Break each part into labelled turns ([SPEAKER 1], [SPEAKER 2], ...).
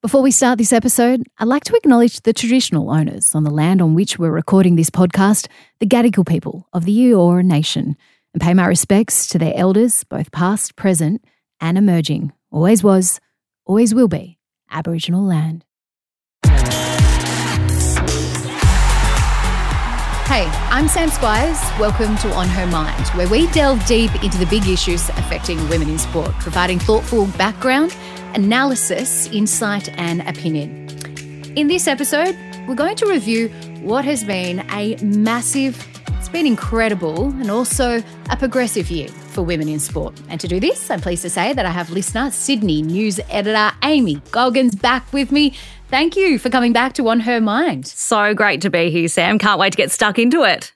[SPEAKER 1] Before we start this episode, I'd like to acknowledge the traditional owners on the land on which we're recording this podcast, the Gadigal people of the Eora Nation, and pay my respects to their elders, both past, present, and emerging. Always was, always will be Aboriginal land. Hey, I'm Sam Squires. Welcome to On Her Mind, where we delve deep into the big issues affecting women in sport, providing thoughtful background analysis, insight, and opinion. In this episode, we're going to review what has been a massive, it's been incredible, and also a progressive year for women in sport. And to do this, I'm pleased to say that I have listener, Sydney news editor Amy Goggins back with me. Thank you for coming back to On Her Mind.
[SPEAKER 2] So great to be here, Sam. Can't wait to get stuck into it.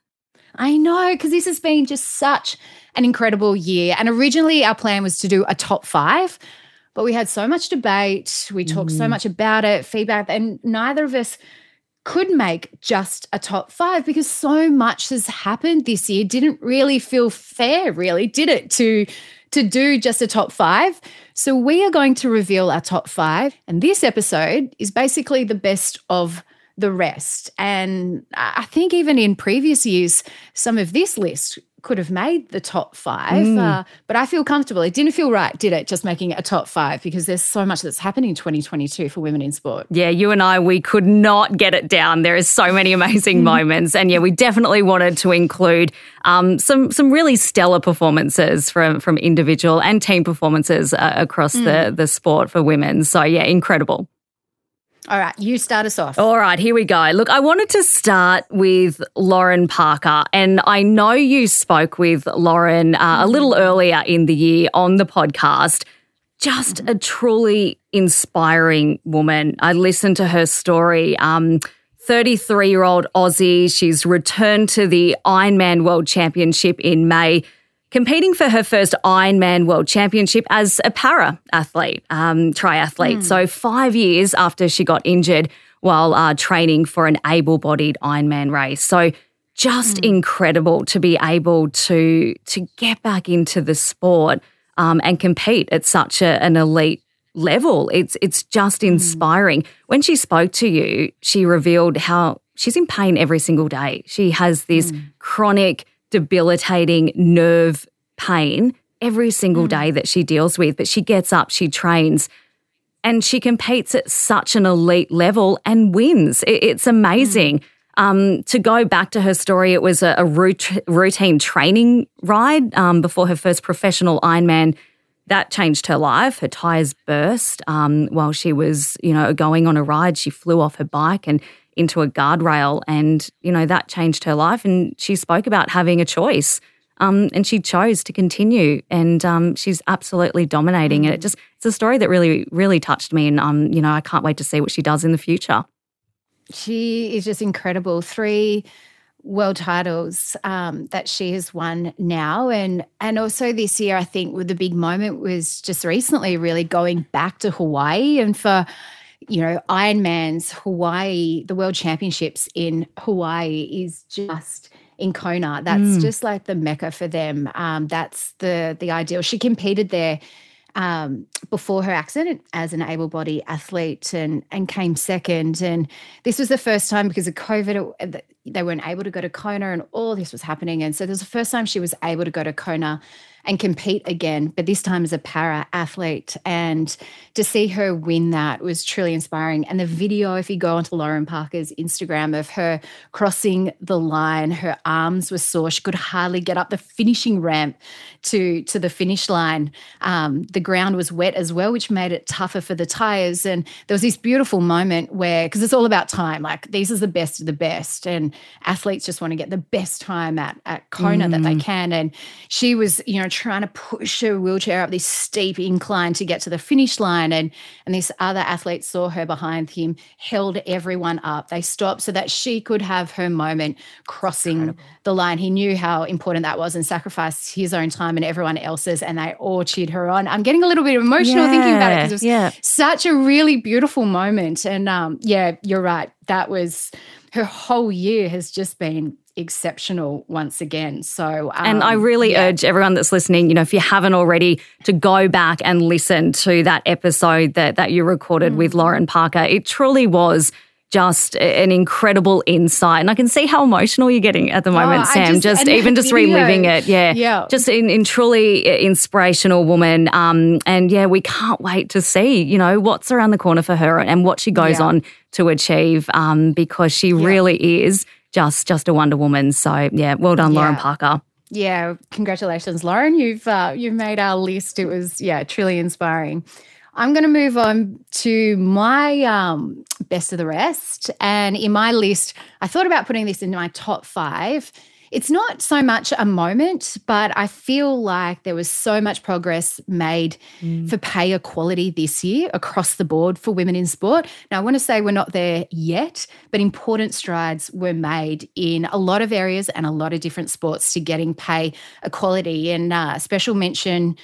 [SPEAKER 1] I know, because this has been just such an incredible year. And originally, our plan was to do a top five but we had so much debate. We talked mm. so much about it, feedback, and neither of us could make just a top five because so much has happened this year. Didn't really feel fair, really, did it, to to do just a top five. So we are going to reveal our top five. And this episode is basically the best of the rest. And I think even in previous years, some of this list could have made the top five, mm. uh, but I feel comfortable. It didn't feel right, did it? Just making it a top five because there's so much that's happening in 2022 for women in sport.
[SPEAKER 2] Yeah, you and I, we could not get it down. There is so many amazing mm. moments, and yeah, we definitely wanted to include um, some some really stellar performances from from individual and team performances uh, across mm. the the sport for women. So yeah, incredible.
[SPEAKER 1] All right, you start us off.
[SPEAKER 2] All right, here we go. Look, I wanted to start with Lauren Parker, and I know you spoke with Lauren uh, a little earlier in the year on the podcast. Just a truly inspiring woman. I listened to her story. Um, 33 year old Aussie. She's returned to the Ironman World Championship in May competing for her first Ironman World Championship as a para athlete, um, triathlete. Mm. So, five years after she got injured while uh, training for an able bodied Ironman race. So, just mm. incredible to be able to to get back into the sport um, and compete at such a, an elite level. It's it's just hmm. inspiring. Mm. When she spoke to you, she revealed how she's in pain every single day. She has this hmm. chronic debilitating nerve pain every single mm. day that she deals with. But she gets up, she trains, and she competes at such an elite level and wins. it's amazing. Mm. Um, to go back to her story, it was a, a routine training ride um, before her first professional Ironman. That changed her life. Her tires burst um, while she was, you know, going on a ride. She flew off her bike and into a guardrail, and you know that changed her life. And she spoke about having a choice, um, and she chose to continue, and um, she's absolutely dominating. And it just it's a story that really really touched me, and um, you know I can't wait to see what she does in the future.
[SPEAKER 1] She is just incredible. Three world titles um, that she has won now and and also this year i think with the big moment was just recently really going back to hawaii and for you know, Ironman's Hawaii, the World Championships in Hawaii is just in Kona. That's mm. just like the mecca for them. Um, that's the the ideal. She competed there um, before her accident as an able-bodied athlete and and came second. And this was the first time because of COVID, they weren't able to go to Kona, and all this was happening. And so this was the first time she was able to go to Kona and compete again, but this time as a para athlete. And to see her win that was truly inspiring. And the video, if you go onto Lauren Parker's Instagram of her crossing the line, her arms were sore. She could hardly get up the finishing ramp to, to the finish line. Um, the ground was wet as well, which made it tougher for the tires. And there was this beautiful moment where, because it's all about time, like these are the best of the best. And athletes just want to get the best time at, at Kona mm. that they mm. can. And she was, you know, trying to push her wheelchair up this steep incline to get to the finish line. And, and this other athlete saw her behind him, held everyone up. They stopped so that she could have her moment crossing Incredible. the line. He knew how important that was and sacrificed his own time and everyone else's. And they all cheered her on. I'm getting a little bit emotional yeah, thinking about it because it was yeah. such a really beautiful moment. And um, yeah, you're right. That was her whole year has just been exceptional once again. So,
[SPEAKER 2] um, and I um, really yeah. urge everyone that's listening, you know, if you haven't already, to go back and listen to that episode that that you recorded mm. with Lauren Parker. It truly was just an incredible insight. And I can see how emotional you're getting at the oh, moment, oh, Sam. Just, just even just video. reliving it. Yeah. Yeah. Just in, in truly inspirational woman. Um, and yeah, we can't wait to see, you know, what's around the corner for her and what she goes yeah. on to achieve um, because she yeah. really is just just a Wonder Woman. So yeah, well done, yeah. Lauren Parker.
[SPEAKER 1] Yeah, congratulations, Lauren. You've uh, you've made our list. It was yeah, truly inspiring. I'm going to move on to my um, best of the rest, and in my list, I thought about putting this into my top five it's not so much a moment, but I feel like there was so much progress made mm. for pay equality this year across the board for women in sport. Now, I want to say we're not there yet, but important strides were made in a lot of areas and a lot of different sports to getting pay equality. And uh, special mention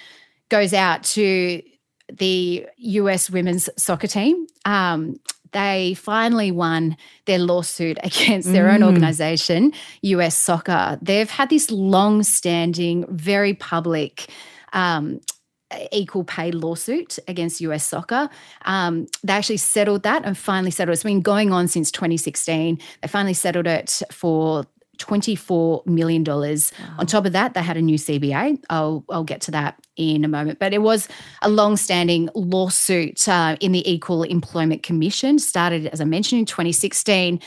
[SPEAKER 1] goes out to the US women's soccer team. Um, they finally won their lawsuit against their mm. own organization, US Soccer. They've had this long standing, very public, um, equal pay lawsuit against US soccer. Um, they actually settled that and finally settled. It's been going on since 2016. They finally settled it for $24 million. Wow. On top of that, they had a new CBA. I'll, I'll get to that in a moment. But it was a long standing lawsuit uh, in the Equal Employment Commission, started, as I mentioned, in 2016.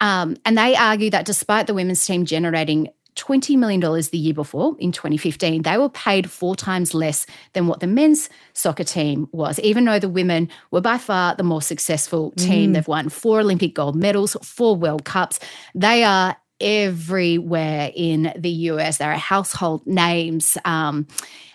[SPEAKER 1] Um, and they argue that despite the women's team generating $20 million the year before in 2015. They were paid four times less than what the men's soccer team was, even though the women were by far the more successful team. Mm. They've won four Olympic gold medals, four World Cups. They are everywhere in the US. There are household names. Um,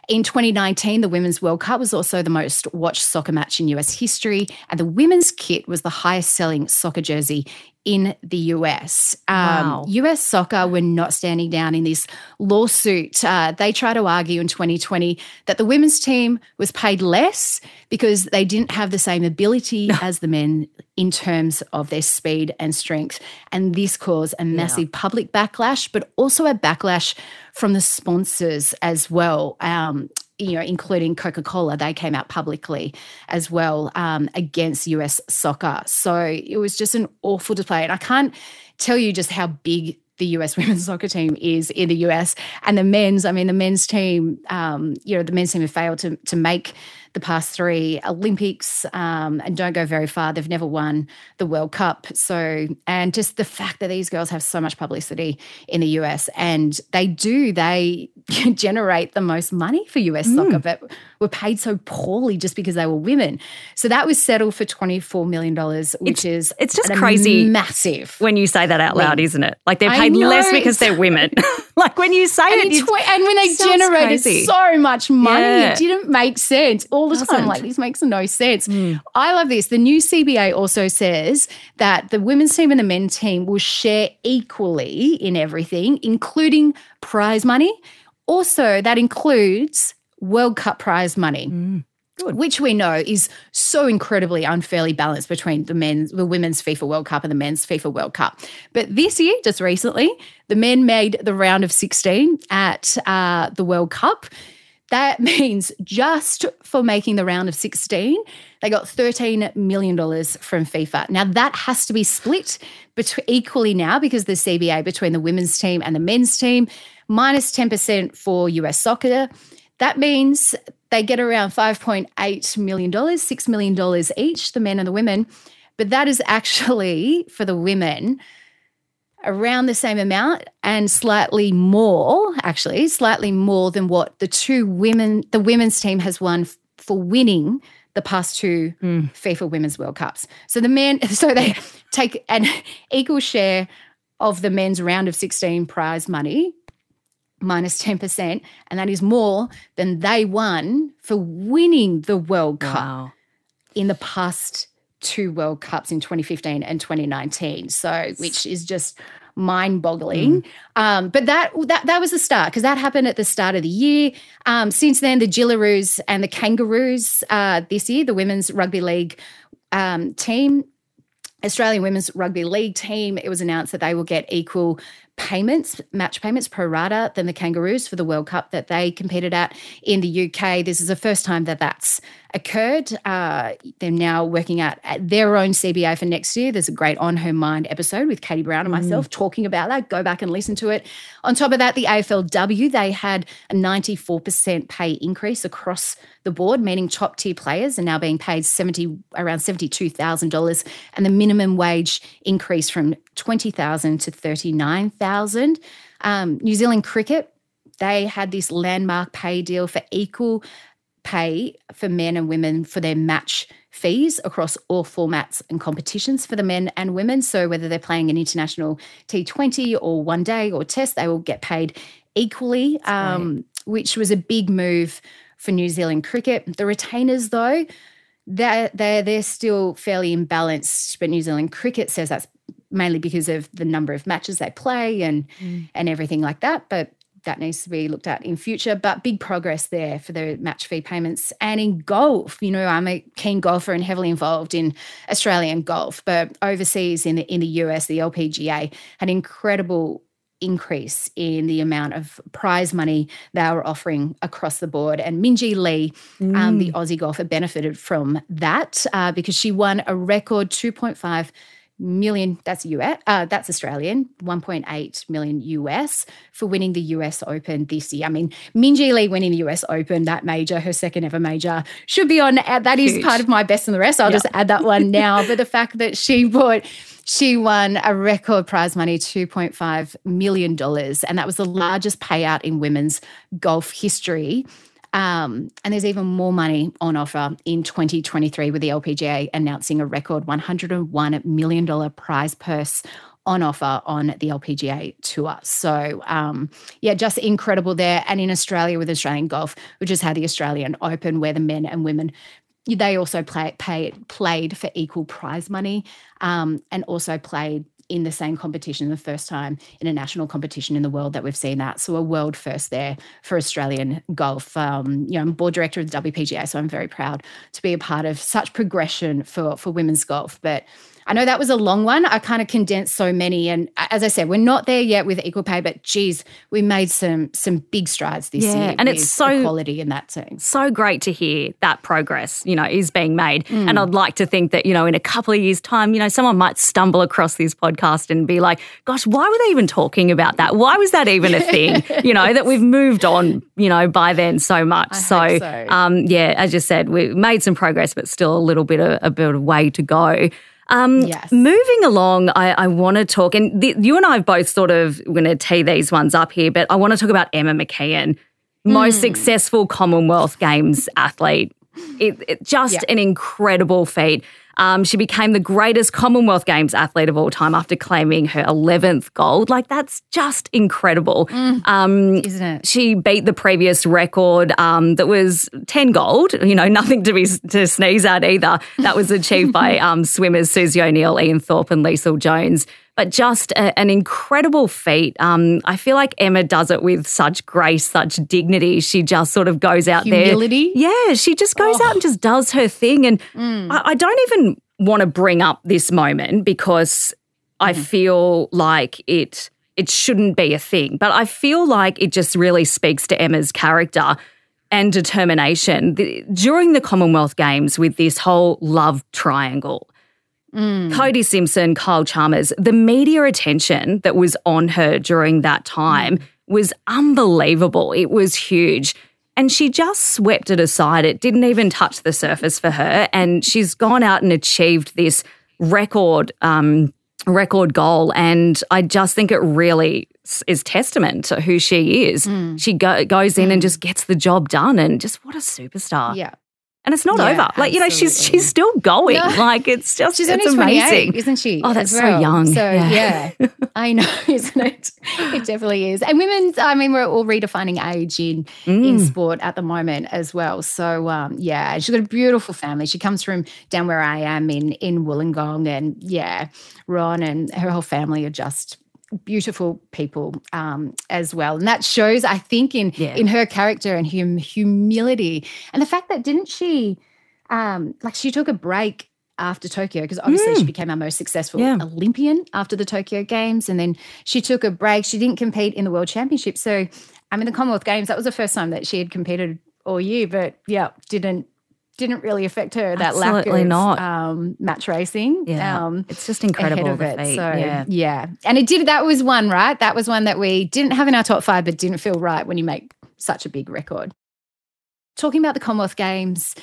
[SPEAKER 1] in 2019, the Women's World Cup was also the most watched soccer match in US history, and the women's kit was the highest selling soccer jersey in the US. Um, wow. US soccer were not standing down in this lawsuit. Uh, they try to argue in 2020 that the women's team was paid less because they didn't have the same ability as the men in terms of their speed and strength. And this caused a massive yeah. public backlash, but also a backlash from the sponsors as well. Um, you know, including Coca Cola, they came out publicly as well um, against US soccer. So it was just an awful display. And I can't tell you just how big the US women's soccer team is in the US and the men's. I mean, the men's team, um, you know, the men's team have failed to to make the past three Olympics um, and don't go very far. They've never won the World Cup. So, and just the fact that these girls have so much publicity in the US and they do, they generate the most money for US mm. soccer, but were paid so poorly just because they were women. So that was settled for $24 million, which
[SPEAKER 2] it's,
[SPEAKER 1] is
[SPEAKER 2] it's just crazy
[SPEAKER 1] massive.
[SPEAKER 2] When you say that out loud, isn't it? Like they're paid less because they're women. like when you say
[SPEAKER 1] and
[SPEAKER 2] it,
[SPEAKER 1] tw- and when they generated crazy. so much money, yeah. it didn't make sense all the time. Like this makes no sense. Mm. I love this. The new CBA also says that the women's team and the men's team will share equally in everything, including prize money. Also, that includes World Cup prize money. Mm. Good. Which we know is so incredibly unfairly balanced between the men's, the women's FIFA World Cup and the men's FIFA World Cup. But this year, just recently, the men made the round of 16 at uh, the World Cup. That means just for making the round of 16, they got $13 million from FIFA. Now, that has to be split between, equally now because the CBA between the women's team and the men's team, minus 10% for US soccer. That means they get around $5.8 million, $6 million each, the men and the women. But that is actually for the women around the same amount and slightly more, actually, slightly more than what the two women, the women's team has won f- for winning the past two mm. FIFA Women's World Cups. So the men, so they take an equal share of the men's round of 16 prize money minus 10%, and that is more than they won for winning the World Cup wow. in the past two World Cups in 2015 and 2019. So, which is just mind-boggling. Mm. Um, but that that that was the start because that happened at the start of the year. Um, since then, the Jillaroos and the Kangaroos uh, this year, the women's rugby league um, team Australian Women's Rugby League team, it was announced that they will get equal payments, match payments pro rata than the Kangaroos for the World Cup that they competed at in the UK. This is the first time that that's occurred. Uh, they're now working out at their own CBA for next year. There's a great On Her Mind episode with Katie Brown and myself mm. talking about that. Go back and listen to it. On top of that, the AFLW, they had a 94% pay increase across the board, meaning top tier players are now being paid 70 around $72,000 and the minimum wage increase from 20,000 to 39,000. Um, New Zealand cricket, they had this landmark pay deal for equal pay for men and women for their match fees across all formats and competitions for the men and women. So whether they're playing an international T20 or one day or test, they will get paid equally, um, which was a big move for New Zealand cricket. The retainers, though, they're, they're, they're still fairly imbalanced, but New Zealand cricket says that's mainly because of the number of matches they play and mm. and everything like that. But that needs to be looked at in future. But big progress there for the match fee payments. And in golf, you know, I'm a keen golfer and heavily involved in Australian golf, but overseas in the in the US, the LPGA had incredible increase in the amount of prize money they were offering across the board. And Minjee Lee, mm. um, the mm. Aussie golfer, benefited from that uh, because she won a record 2.5 million that's US uh, that's Australian 1.8 million US for winning the US Open this year. I mean Minjee Lee winning the US Open that major her second ever major should be on uh, that is Huge. part of my best and the rest. I'll yep. just add that one now but the fact that she bought she won a record prize money $2.5 million and that was the largest payout in women's golf history um, and there's even more money on offer in 2023 with the LPGA announcing a record $101 million prize purse on offer on the LPGA tour. So, um, yeah, just incredible there. And in Australia with Australian Golf, we just had the Australian Open where the men and women they also play, pay, played for equal prize money um, and also played in the same competition, the first time in a national competition in the world that we've seen that. So a world first there for Australian golf. Um, you know, I'm board director of the WPGA, so I'm very proud to be a part of such progression for for women's golf. But I know that was a long one. I kind of condensed so many, and as I said, we're not there yet with equal pay. But geez, we made some some big strides this yeah, year.
[SPEAKER 2] and it's so
[SPEAKER 1] quality in that sense.
[SPEAKER 2] So great to hear that progress, you know, is being made. Mm. And I'd like to think that you know, in a couple of years' time, you know, someone might stumble across this podcast and be like, "Gosh, why were they even talking about that? Why was that even a thing?" you know, that we've moved on, you know, by then so much. I so, so. Um, yeah, as you said, we made some progress, but still a little bit of a bit of way to go. Um, yes. Moving along, I, I want to talk, and the, you and I have both sort of going to tee these ones up here, but I want to talk about Emma McKeon, most mm. successful Commonwealth Games athlete. It, it just an incredible feat. Um, she became the greatest Commonwealth Games athlete of all time after claiming her 11th gold. Like, that's just incredible.
[SPEAKER 1] Mm, um, isn't it?
[SPEAKER 2] She beat the previous record um, that was 10 gold, you know, nothing to be to sneeze at either. That was achieved by um, swimmers Susie O'Neill, Ian Thorpe, and Leisel Jones but just a, an incredible feat. Um, I feel like Emma does it with such grace, such dignity. She just sort of goes out
[SPEAKER 1] Humility.
[SPEAKER 2] there. Yeah, she just goes oh. out and just does her thing. And mm. I, I, don't even want to bring up this moment because. I feel like it it shouldn't be a thing. But I feel like it just really speaks to Emma's character and determination the, during the Commonwealth Games with this whole love triangle. Mm. Cody Simpson, Kyle Chalmers, the media attention that was on her during that time was unbelievable. It was huge. And she just swept it aside. It didn't even touch the surface for her. And she's gone out and achieved this record um, record goal. And I just think it really is testament to who she is. Mm. She go, goes in mm. and just gets the job done. And just what a superstar.
[SPEAKER 1] Yeah
[SPEAKER 2] and it's not yeah, over. Like you know, she's she's still going. No. Like it's just she's it's only amazing,
[SPEAKER 1] isn't she?
[SPEAKER 2] Oh, that's well. so young.
[SPEAKER 1] So yeah, yeah I know, isn't it? It definitely is. And women's, I mean, we're all redefining age in mm. in sport at the moment as well. So um, yeah, she's got a beautiful family. She comes from down where I am in in Wollongong, and yeah, Ron and her whole family are just beautiful people um, as well, and that shows, I think, in yeah. in her character and hum- humility, and the fact that didn't she, um, like, she took a break after Tokyo because obviously she became our most successful
[SPEAKER 2] Yeah.
[SPEAKER 1] Olympian after the Tokyo Games. And then she took a break. She didn't compete in the World Championship. So, I mean, the Commonwealth Games, that was the first time that she had competed all year, but yeah, didn't. Didn't really affect her that lack
[SPEAKER 2] Absolutely
[SPEAKER 1] of
[SPEAKER 2] not.
[SPEAKER 1] Um, match racing.
[SPEAKER 2] Yeah.
[SPEAKER 1] Um,
[SPEAKER 2] it's just incredible.
[SPEAKER 1] of it. So
[SPEAKER 2] yeah.
[SPEAKER 1] yeah. And it did that was one, right? That was one that we didn't have in our top five, but didn't feel right when you make such a big record. Talking about the Commonwealth Games,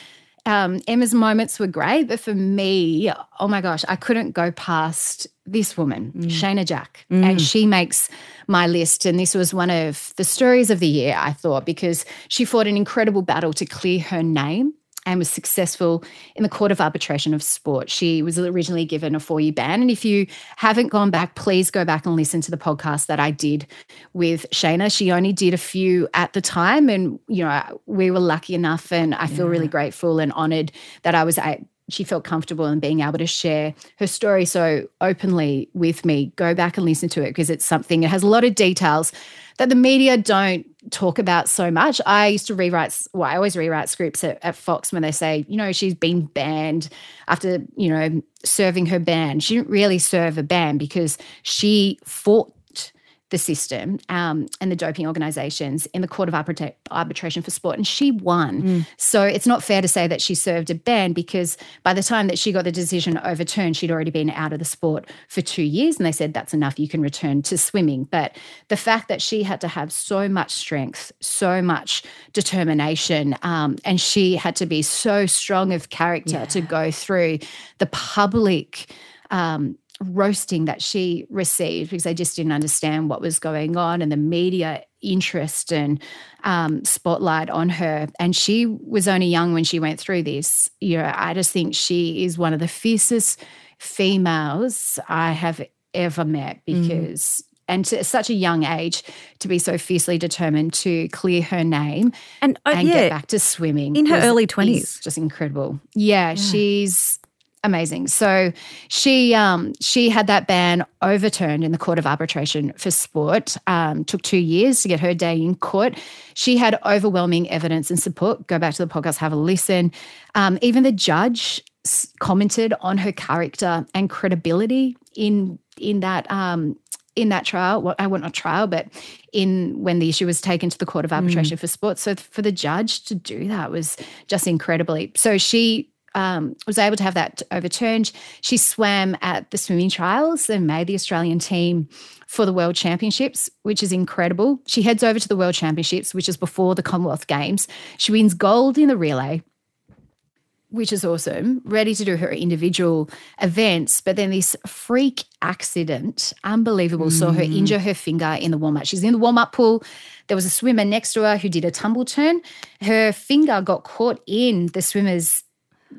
[SPEAKER 1] um, Emma's moments were great, but for me, oh my gosh, I couldn't go past this woman, Shayna Jack. And she makes my list. And this was one of the stories of the year, I thought, because she fought an incredible battle to clear her name and was successful in the Court of Arbitration of Sport. She was originally given a four year ban. And if you haven't gone back, please go back and listen to the podcast that I did with Shayna. She only did a few at the time. And, you know, we were lucky enough. And I feel really grateful and honored that I was at. She felt comfortable in being able to share her story so openly with me. Go back and listen to it because it's something, it has a lot of details that the media don't talk about so much. I used to rewrite, well, I always rewrite scripts at, at Fox when they say, you know, she's been banned after, you know, serving her ban. She didn't really serve a ban because she fought the system um, and the doping organizations in the Court of Arbitra- Arbitration for Sport, and she won. So it's not fair to say that she served a ban because by the time that she got the decision overturned, she'd already been out of the sport for two years, and they said that's enough. You can return to swimming. But the fact that she had to have so much strength, so much determination, um, and she had to be so strong of character to go through the public. Um, roasting that she received because they just didn't understand what was going on and the media interest and um, spotlight on her. And she was only young when she went through this. You know, I just think she is one of the fiercest females I have ever met because. And to such a young age, to be so fiercely determined to clear her name
[SPEAKER 2] And, uh,
[SPEAKER 1] and
[SPEAKER 2] yeah,
[SPEAKER 1] get back to swimming
[SPEAKER 2] in her
[SPEAKER 1] was-
[SPEAKER 2] early 20s.
[SPEAKER 1] just incredible. Yeah, she's amazing. So she um she had that ban overturned in the Court of Arbitration for Sport. Um, took two years to get her day in court. She had overwhelming evidence and support. Go back to the podcast, have a listen. Um, even the judge commented on her character and credibility in in that um in that trial, well, I want not trial, but in when the issue was taken to the Court of Arbitration for Sport. So for the judge to do that was just incredibly. So she um, was able to have that overturned. She swam at the swimming trials and made the Australian team for the World Championships, which is incredible. She heads over to the World Championships, which is before the Commonwealth Games. She wins gold in the relay which is awesome, ready to do her individual events. But then this freak accident, unbelievable, saw her injure her finger in the warm up. She's in the warm up pool. There was a swimmer next to her who did a tumble turn. Her finger got caught in the swimmer's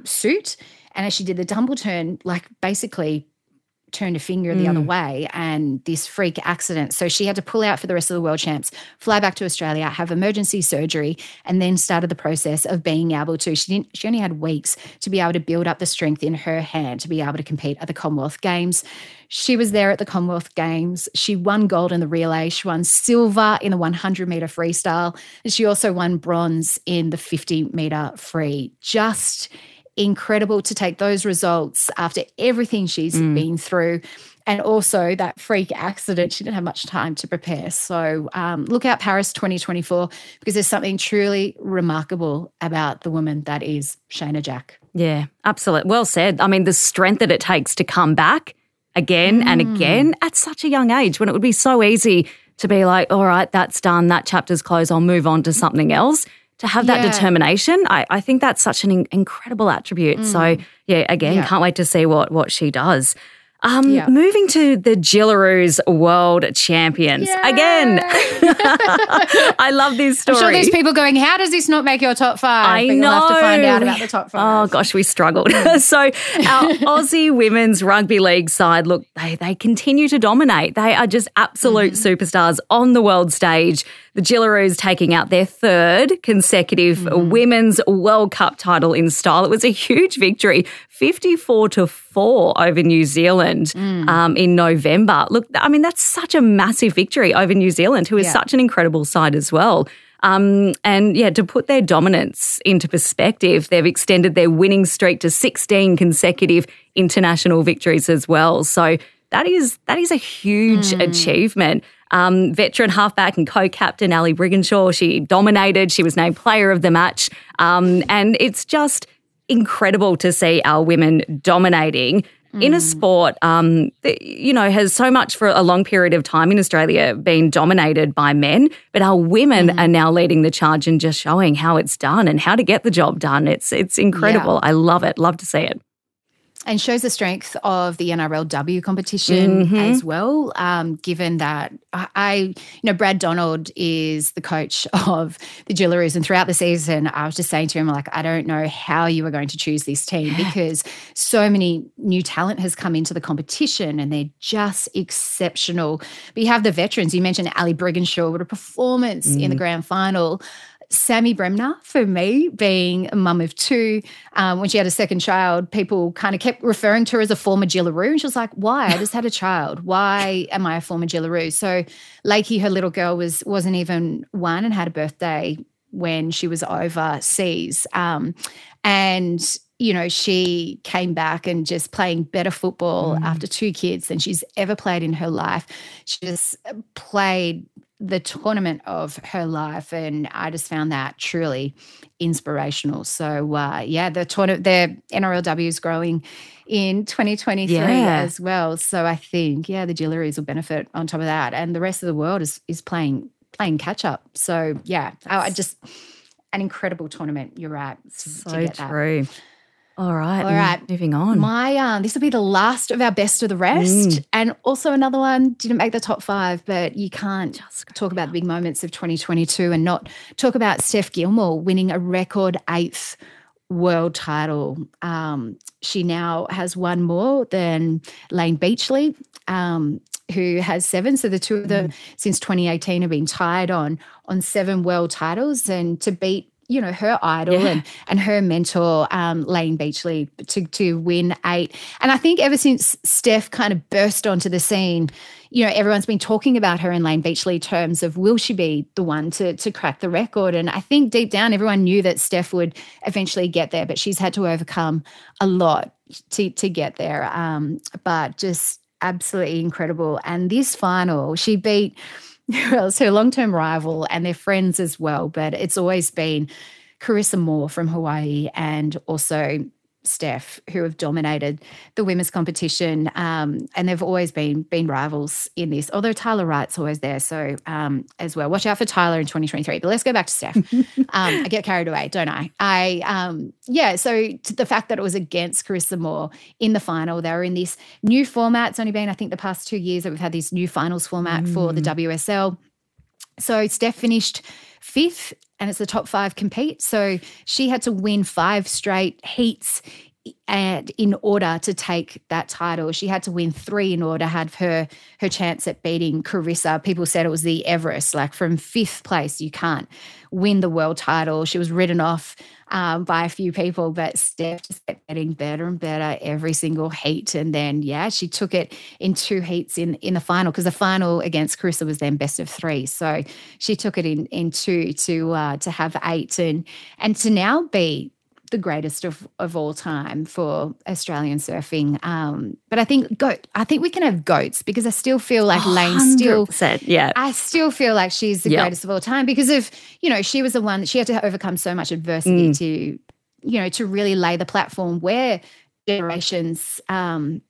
[SPEAKER 1] suit. And as she did the tumble turn, like basically turned a finger the other mm. way and this freak accident. So she had to pull out for the rest of the world champs, fly back to Australia, have emergency surgery, and then started the process of being able to. She didn't she only had weeks to be able to build up the strength in her hand to be able to compete at the Commonwealth Games. She was there at the Commonwealth Games. She won gold in the relay. She won silver in the 100 meter freestyle. And she also won bronze in the 50 meter free. Just incredible to take those results after everything she's been through. And also that freak accident, she didn't have much time to prepare. So um, look out Paris 2024 because there's something truly remarkable about the woman that is Shayna Jack.
[SPEAKER 2] Yeah, absolutely. Well said. I mean, the strength that it takes to come back again and
[SPEAKER 1] Mm.
[SPEAKER 2] again at such a young age when it would be so easy to be like, all right, that's done, that chapter's closed, I'll move on to something else. To have that
[SPEAKER 1] Yeah.
[SPEAKER 2] determination, I, I think that's such an in- incredible attribute. So, yeah, again,
[SPEAKER 1] Mm. Yeah.
[SPEAKER 2] can't wait to see what what she does. Um,
[SPEAKER 1] Yeah.
[SPEAKER 2] Moving to the Jillaroos World Champions again. I love this story.
[SPEAKER 1] I'm sure there's people going, how does this not make your top five?
[SPEAKER 2] I
[SPEAKER 1] but
[SPEAKER 2] know.
[SPEAKER 1] You'll have to find out about the top
[SPEAKER 2] Oh
[SPEAKER 1] five.
[SPEAKER 2] gosh, we struggled. Hmm. so our Aussie women's rugby league side, look, they they continue to dominate. They are just absolute mm-hmm. superstars on the world stage. The Jillaroos taking out their third consecutive mm-hmm. women's World Cup title in style. It was a huge victory, 54 to 4 over New Zealand um, in November. Look, I mean, that's such a massive victory over New Zealand, who is
[SPEAKER 1] Yeah.
[SPEAKER 2] such an incredible side as well. Um, and yeah, to put their dominance into perspective, they've extended their winning streak to 16 consecutive international victories as well. So that is that is a huge mm. achievement. Um, veteran halfback and co-captain Ali Brigginshaw, she dominated. She was named player of the match, um, and it's just incredible to see our women dominating mm. in a sport, um, that, you know, has so much for a long period of time in Australia been dominated by men, but our women mm. are now leading the charge and just showing how it's done and how to get the job done. It's it's incredible. Yeah. I love it. Love to see it
[SPEAKER 1] and shows the strength of the NRLW competition mm-hmm. as well. Um, given that I, you know, Brad Donald is the coach of the Jillaroos, and throughout the season, I was just saying to him, like, I don't know how you are going to choose this team because so many new talent has come into the competition, and they're just exceptional. But you have the veterans. You mentioned Ali Brigginshaw, what a performance mm. in the mm. grand final. Sammy Bremner, for me, being a mum of two, um, when she had a second child, people kind of kept referring to her as a former Jillaroo. And she was like, why? I just had a child. Why am I a former Jillaroo? So Lakey, her little girl, was, wasn't even one and had a birthday when she was overseas. Um, and you know, she came back and just playing better football mm. after two kids than she's ever played in her life. She just played the tournament of her life, and I just found that truly inspirational. So uh, yeah, the tournament, the NRLW is growing in 2023 yeah. as well. So I think yeah, the Jillaroos will benefit on top of that, and the rest of the world is is playing playing catch up. So yeah, I, I just an incredible tournament. You're right.
[SPEAKER 2] To, so to true. That. All right.
[SPEAKER 1] All right.
[SPEAKER 2] Moving on.
[SPEAKER 1] My um, this will be the last of our best of the rest. Mm. And also another one didn't make the top five, but you can't just talk about the big moments of 2022 and not talk about Steph Gilmore winning a record eighth world title. Um, she now has one more than Layne Beachley. Um, who has seven. So the two of them mm. since 2018 have been tied on on seven world titles, and to beat you know her idol yeah. and and her mentor um, Layne Beachley to to win eight. And I think ever since Steph kind of burst onto the scene, you know everyone's been talking about her in Layne Beachley terms of will she be the one to to crack the record? And I think deep down everyone knew that Steph would eventually get there, but she's had to overcome a lot to to get there. Um, but just absolutely incredible. And this final, she beat it's her long term rival and they're friends as well. But it's always been Carissa Moore from Hawaii and also Steph, who have dominated the women's competition, um, and they've always been been rivals in this. Although Tyler Wright's always there, so um, as well. Watch out for Tyler in 2023. But let's go back to Steph. um, I get carried away, don't I? I um, yeah. So the fact that it was against Carissa Moore in the final, they were in this new format. It's only been I think the past two years that we've had this new finals format mm. for the mm. WSL. So Steph finished fifth and it's the top five compete. So she had to win five straight heats and in order to take that title. She had to win three in order to have her her chance at beating carissa. People said it was the everest like from fifth place you can't win the world title. She was ridden off um, by a few people but steph just kept getting better and better every single heat. And then yeah she took it in two heats in in the final because the final against carissa was then best of three. So she took it in in two to uh, to have eight and and to now be the greatest of, of all time for Australian surfing. Um, but I think goat. I think we can have goats because I still feel like Layne still.
[SPEAKER 2] Yeah,
[SPEAKER 1] I still feel like she's the yep. greatest of all time because of you know she was the one that she had to overcome so much adversity mm. to you know to really lay the platform where generations um,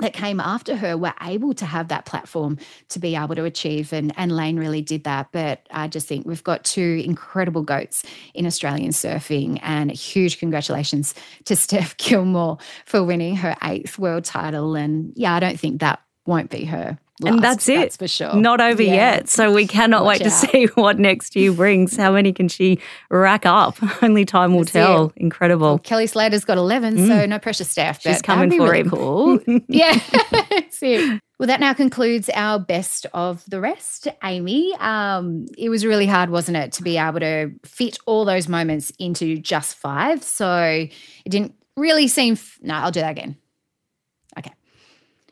[SPEAKER 1] that came after her were able to have that platform to be able to achieve and, and Layne really did that. But I just think we've got two incredible goats in Australian surfing and huge congratulations to Steph Gilmore for winning her eighth world title. And yeah I don't think that won't be her Last,
[SPEAKER 2] and that's it.
[SPEAKER 1] That's for sure.
[SPEAKER 2] Not over yeah. yet. So we cannot Watch wait out. to see what next year brings. How many can she rack up? Only time will that's tell. It. Incredible. Well,
[SPEAKER 1] Kelly Slater's got 11, mm. so no pressure, Steph.
[SPEAKER 2] She's coming for
[SPEAKER 1] really
[SPEAKER 2] him.
[SPEAKER 1] Cool. yeah. that's it. Well, that now concludes our best of the rest, Amy. Um, it was really hard, wasn't it, to be able to fit all those moments into just five. So it didn't really seem. F- no, I'll do that again.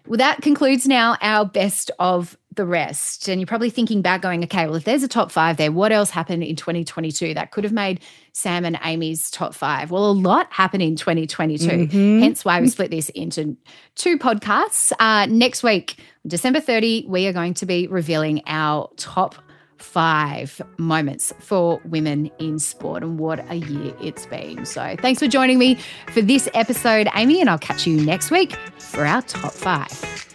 [SPEAKER 1] Well, that concludes now our best of the rest. And you're probably thinking back, going, okay, well, if there's a top five there, what else happened in 2022 that could have made Sam and Amy's top five? Well, a lot happened in 2022. Mm-hmm. Hence why we split this into two podcasts. Uh, next week, December 30, we are going to be revealing our top five moments for women in sport and what a year it's been. So thanks for joining me for this episode, Amy, and I'll catch you next week for our top five.